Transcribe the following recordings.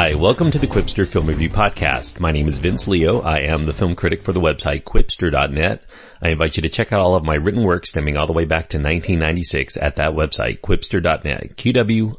Hi, welcome to the Qwipster Film Review Podcast. My name is Vince Leo. I am the film critic for the website qwipster.net. I invite you to check out all of my written work stemming all the way back to 1996 at that website, qwipster.net, Q-W-I-P-S-T-E-R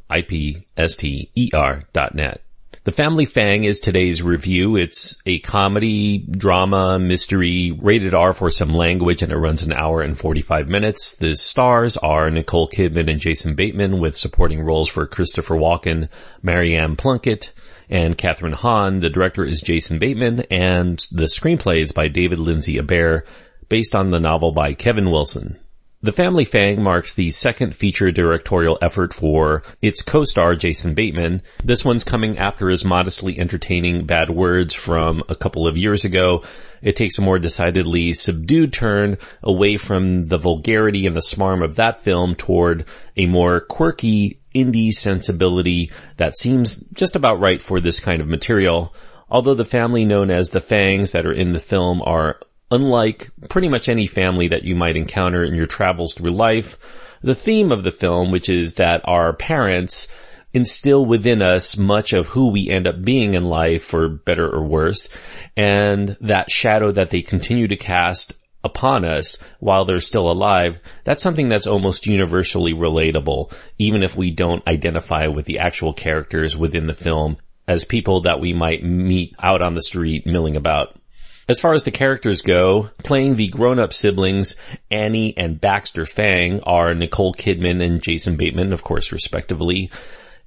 dot net. The Family Fang is today's review. It's a comedy, drama, mystery, rated R for some language, and it runs an hour and 45 minutes. The stars are Nicole Kidman and Jason Bateman with supporting roles for Christopher Walken, Maryann Plunkett, and Kathryn Hahn. The director is Jason Bateman, and the screenplay is by David Lindsay Abaire, based on the novel by Kevin Wilson. The Family Fang marks the second feature directorial effort for its co-star Jason Bateman. This one's coming after his modestly entertaining Bad Words from a couple of years ago. It takes a more decidedly subdued turn away from the vulgarity and the smarm of that film toward a more quirky indie sensibility that seems just about right for this kind of material. Although the family known as the Fangs that are in the film are unlike pretty much any family that you might encounter in your travels through life, the theme of the film, which is that our parents instill within us much of who we end up being in life for better or worse, and that shadow that they continue to cast upon us while they're still alive, that's something that's almost universally relatable, even if we don't identify with the actual characters within the film as people that we might meet out on the street milling about. As far as the characters go, playing the grown-up siblings, Annie and Baxter Fang are Nicole Kidman and Jason Bateman, of course, respectively.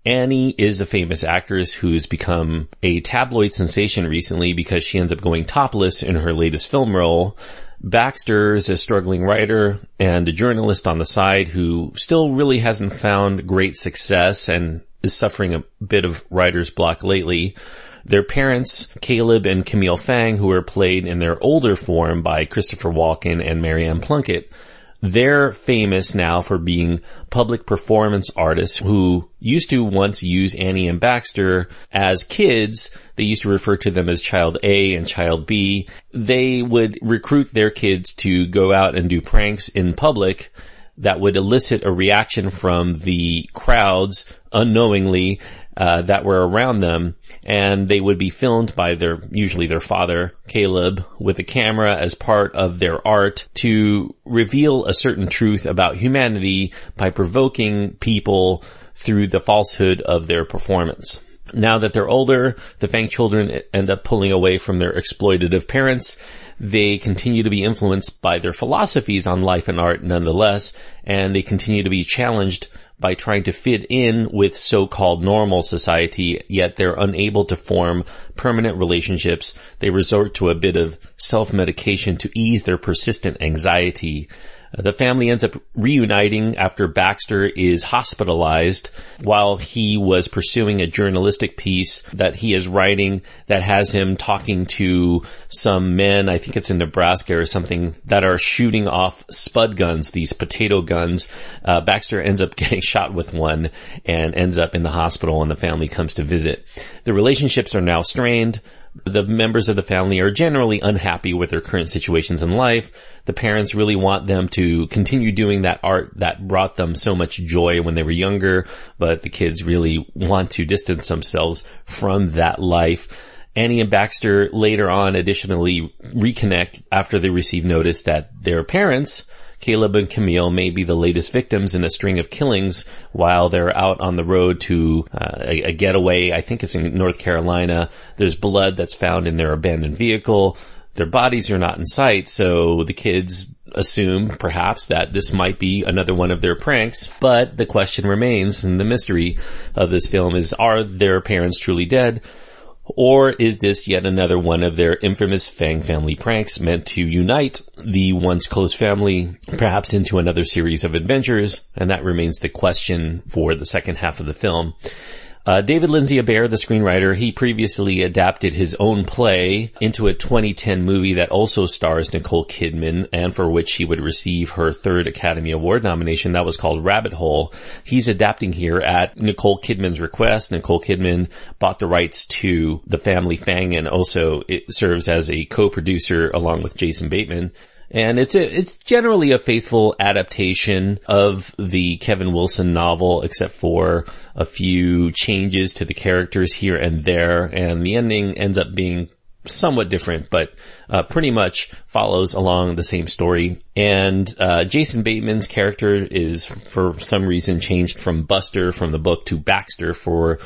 Annie is a famous actress who's become a tabloid sensation recently because she ends up going topless in her latest film role. Baxter is a struggling writer and a journalist on the side who still really hasn't found great success and is suffering a bit of writer's block lately. Their parents, Caleb and Camille Fang, who are played in their older form by Christopher Walken and Maryann Plunkett, they're famous now for being public performance artists who used to once use Annie and Baxter as kids. They used to refer to them as child A and child B. They would recruit their kids to go out and do pranks in public that would elicit a reaction from the crowds unknowingly uh, that were around them, and they would be filmed by their usually their father Caleb with a camera as part of their art to reveal a certain truth about humanity by provoking people through the falsehood of their performance. Now that they're older, the Fang children end up pulling away from their exploitative parents. They continue to be influenced by their philosophies on life and art nonetheless, and they continue to be challenged by trying to fit in with so-called normal society, yet they're unable to form permanent relationships. They resort to a bit of self-medication to ease their persistent anxiety. The family ends up reuniting after Baxter is hospitalized while he was pursuing a journalistic piece that he is writing that has him talking to some men, I think it's in Nebraska or something, that are shooting off spud guns, these potato guns. Uh, Baxter ends up getting shot with one and ends up in the hospital and the family comes to visit. The relationships are now strained. The members of the family are generally unhappy with their current situations in life. The parents really want them to continue doing that art that brought them so much joy when they were younger, but the kids really want to distance themselves from that life. Annie and Baxter later on additionally reconnect after they receive notice that their parents Caleb and Camille may be the latest victims in a string of killings while they're out on the road to uh, a, a getaway. I think it's in North Carolina. There's blood that's found in their abandoned vehicle. Their bodies are not in sight, so the kids assume perhaps that this might be another one of their pranks, but the question remains and the mystery of this film is are their parents truly dead? Or is this yet another one of their infamous Fang family pranks meant to unite the once close family perhaps into another series of adventures? And that remains the question for the second half of the film. Uh, David Lindsay Abaire, the screenwriter, he previously adapted his own play into a 2010 movie that also stars Nicole Kidman and for which he would receive her third Academy Award nomination. That was called Rabbit Hole. He's adapting here at Nicole Kidman's request. Nicole Kidman bought the rights to The Family Fang and also it serves as a co-producer along with Jason Bateman. And it's a, it's generally a faithful adaptation of the Kevin Wilson novel, except for a few changes to the characters here and there. And the ending ends up being somewhat different, but uh, pretty much follows along the same story. And uh, Jason Bateman's character is, for some reason, changed from Buster from the book to Baxter for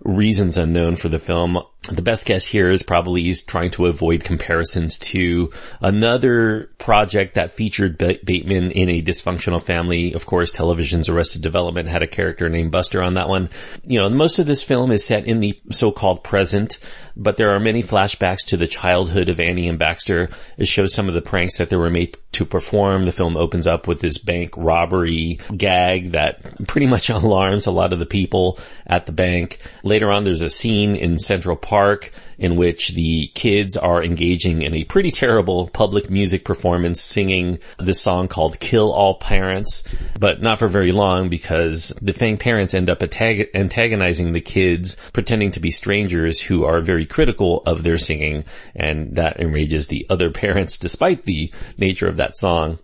reasons unknown for the film. The best guess here is probably he's trying to avoid comparisons to another project that featured Bateman in a dysfunctional family. Of course, television's Arrested Development had a character named Buster on that one. You know, most of this film is set in the so-called present, but there are many flashbacks to the childhood of Annie and Baxter. It shows some of the pranks that they were made to perform. The film opens up with this bank robbery gag that pretty much alarms a lot of the people at the bank. Later on, there's a scene in Central Park park in which the kids are engaging in a pretty terrible public music performance singing this song called Kill All Parents, but not for very long because the Fang parents end up antagonizing the kids, pretending to be strangers who are very critical of their singing, and that enrages the other parents despite the nature of that song.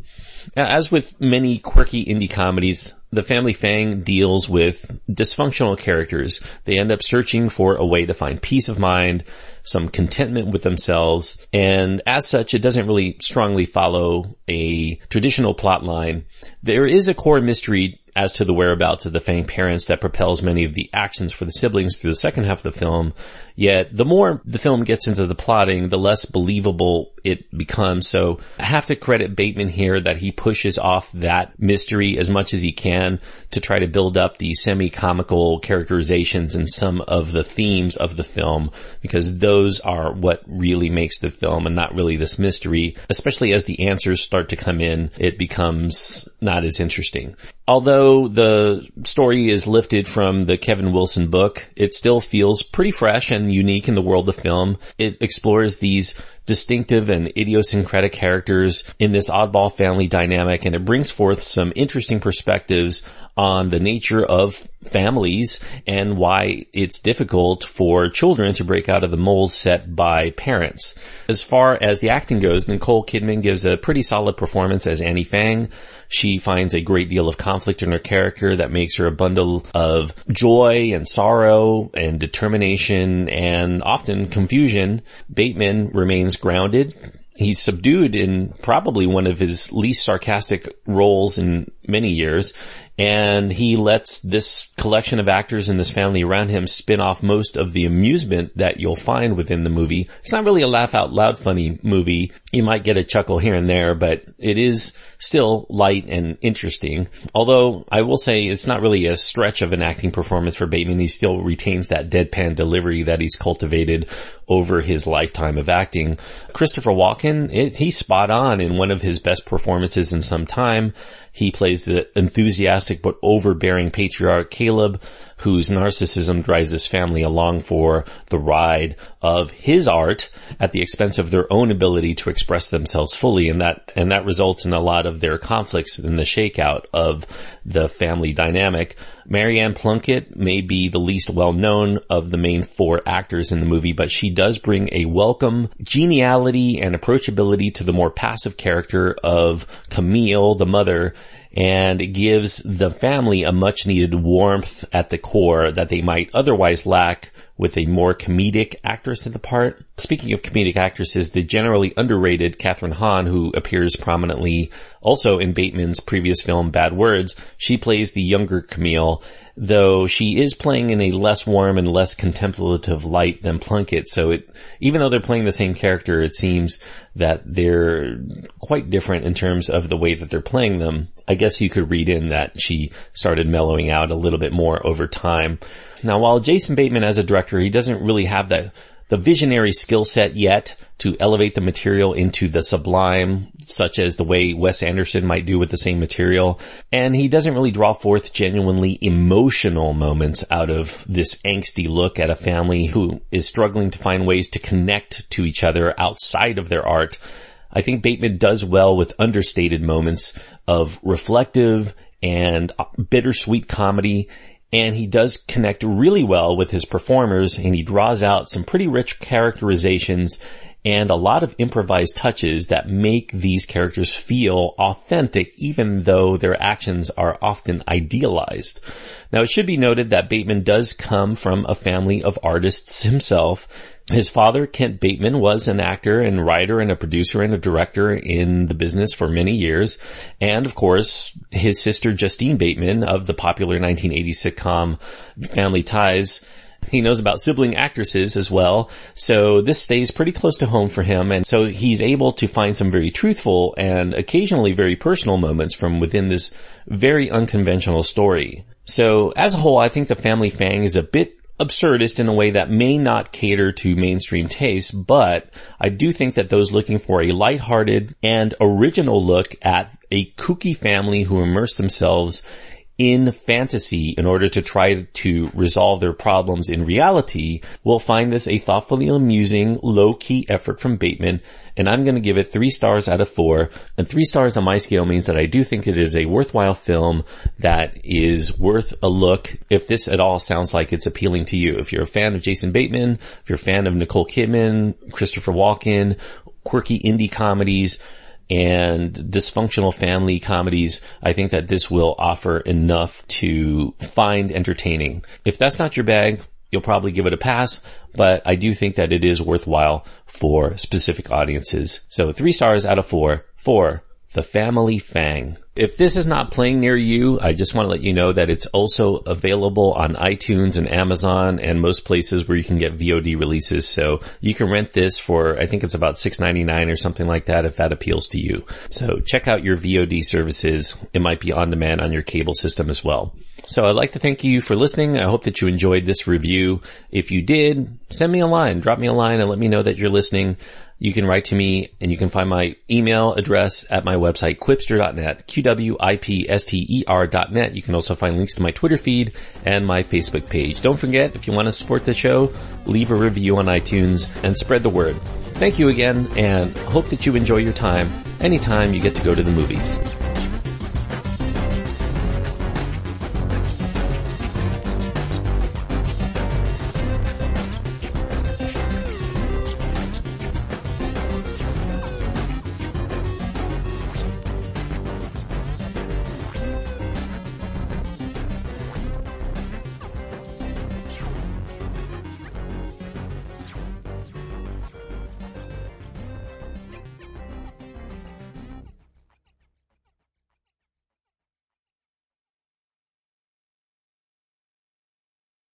As with many quirky indie comedies, the family Fang deals with dysfunctional characters. They end up searching for a way to find peace of mind, some contentment with themselves, and as such, it doesn't really strongly follow a traditional plot line. There is a core mystery as to the whereabouts of the Fang parents that propels many of the actions for the siblings through the second half of the film. Yet the more the film gets into the plotting, the less believable it becomes. So I have to credit Bateman here that he pushes off that mystery as much as he can to try to build up the semi-comical characterizations and some of the themes of the film because those are what really makes the film and not really this mystery. Especially as the answers start to come in, it becomes not as interesting. Although the story is lifted from the Kevin Wilson book, it still feels pretty fresh and unique in the world of film. It explores these distinctive and idiosyncratic characters in this oddball family dynamic and it brings forth some interesting perspectives on the nature of families and why it's difficult for children to break out of the mold set by parents. As far as the acting goes, Nicole Kidman gives a pretty solid performance as Annie Fang. She finds a great deal of conflict in her character that makes her a bundle of joy and sorrow and determination and often confusion. Bateman remains grounded he's subdued in probably one of his least sarcastic roles in many years and he lets this collection of actors and this family around him spin off most of the amusement that you'll find within the movie. It's not really a laugh out loud funny movie. You might get a chuckle here and there, but it is still light and interesting. Although I will say it's not really a stretch of an acting performance for Bateman. He still retains that deadpan delivery that he's cultivated over his lifetime of acting. Christopher Walken, it, he's spot on in one of his best performances in some time. He plays the enthusiastic but overbearing patriarch Caleb, whose narcissism drives his family along for the ride of his art at the expense of their own ability to express themselves fully. And that, and that results in a lot of their conflicts in the shakeout of the family dynamic. Maryann Plunkett may be the least well known of the main four actors in the movie, but she does bring a welcome geniality and approachability to the more passive character of Camille, the mother, and it gives the family a much needed warmth at the core that they might otherwise lack with a more comedic actress in the part. Speaking of comedic actresses, the generally underrated Kathryn Hahn, who appears prominently also in Bateman's previous film Bad Words, she plays the younger Camille, though she is playing in a less warm and less contemplative light than Plunkett. So it, even though they're playing the same character, it seems that they're quite different in terms of the way that they're playing them. I guess you could read in that she started mellowing out a little bit more over time. Now, while Jason Bateman as a director, he doesn't really have the, the visionary skill set yet to elevate the material into the sublime, such as the way Wes Anderson might do with the same material. And he doesn't really draw forth genuinely emotional moments out of this angsty look at a family who is struggling to find ways to connect to each other outside of their art. I think Bateman does well with understated moments of reflective and bittersweet comedy and he does connect really well with his performers and he draws out some pretty rich characterizations and a lot of improvised touches that make these characters feel authentic even though their actions are often idealized. Now it should be noted that Bateman does come from a family of artists himself. His father, Kent Bateman, was an actor and writer and a producer and a director in the business for many years. And of course, his sister, Justine Bateman of the popular 1980 sitcom Family Ties, he knows about sibling actresses as well. So this stays pretty close to home for him. And so he's able to find some very truthful and occasionally very personal moments from within this very unconventional story. So as a whole, I think the Family Fang is a bit absurdist in a way that may not cater to mainstream tastes, but I do think that those looking for a lighthearted and original look at a kooky family who immerse themselves in fantasy in order to try to resolve their problems in reality will find this a thoughtfully amusing, low-key effort from Bateman, and I'm going to give it three stars out of four. And three stars on my scale means that I do think it is a worthwhile film that is worth a look if this at all sounds like it's appealing to you. If you're a fan of Jason Bateman, if you're a fan of Nicole Kidman, Christopher Walken, quirky indie comedies, and dysfunctional family comedies, I think that this will offer enough to find entertaining. If that's not your bag, you'll probably give it a pass, but I do think that it is worthwhile for specific audiences. So three stars out of four for The Family Fang. If this is not playing near you, I just want to let you know that it's also available on iTunes and Amazon and most places where you can get VOD releases. So you can rent this for, I think it's about $6.99 or something like that if that appeals to you. So check out your VOD services. It might be on demand on your cable system as well. So I'd like to thank you for listening. I hope that you enjoyed this review. If you did, send me a line, drop me a line and let me know that you're listening you can write to me and you can find my email address at my website, quipster.net, qwipster.net. You can also find links to my Twitter feed and my Facebook page. Don't forget, if you want to support the show, leave a review on iTunes and spread the word. Thank you again and hope that you enjoy your time anytime you get to go to the movies.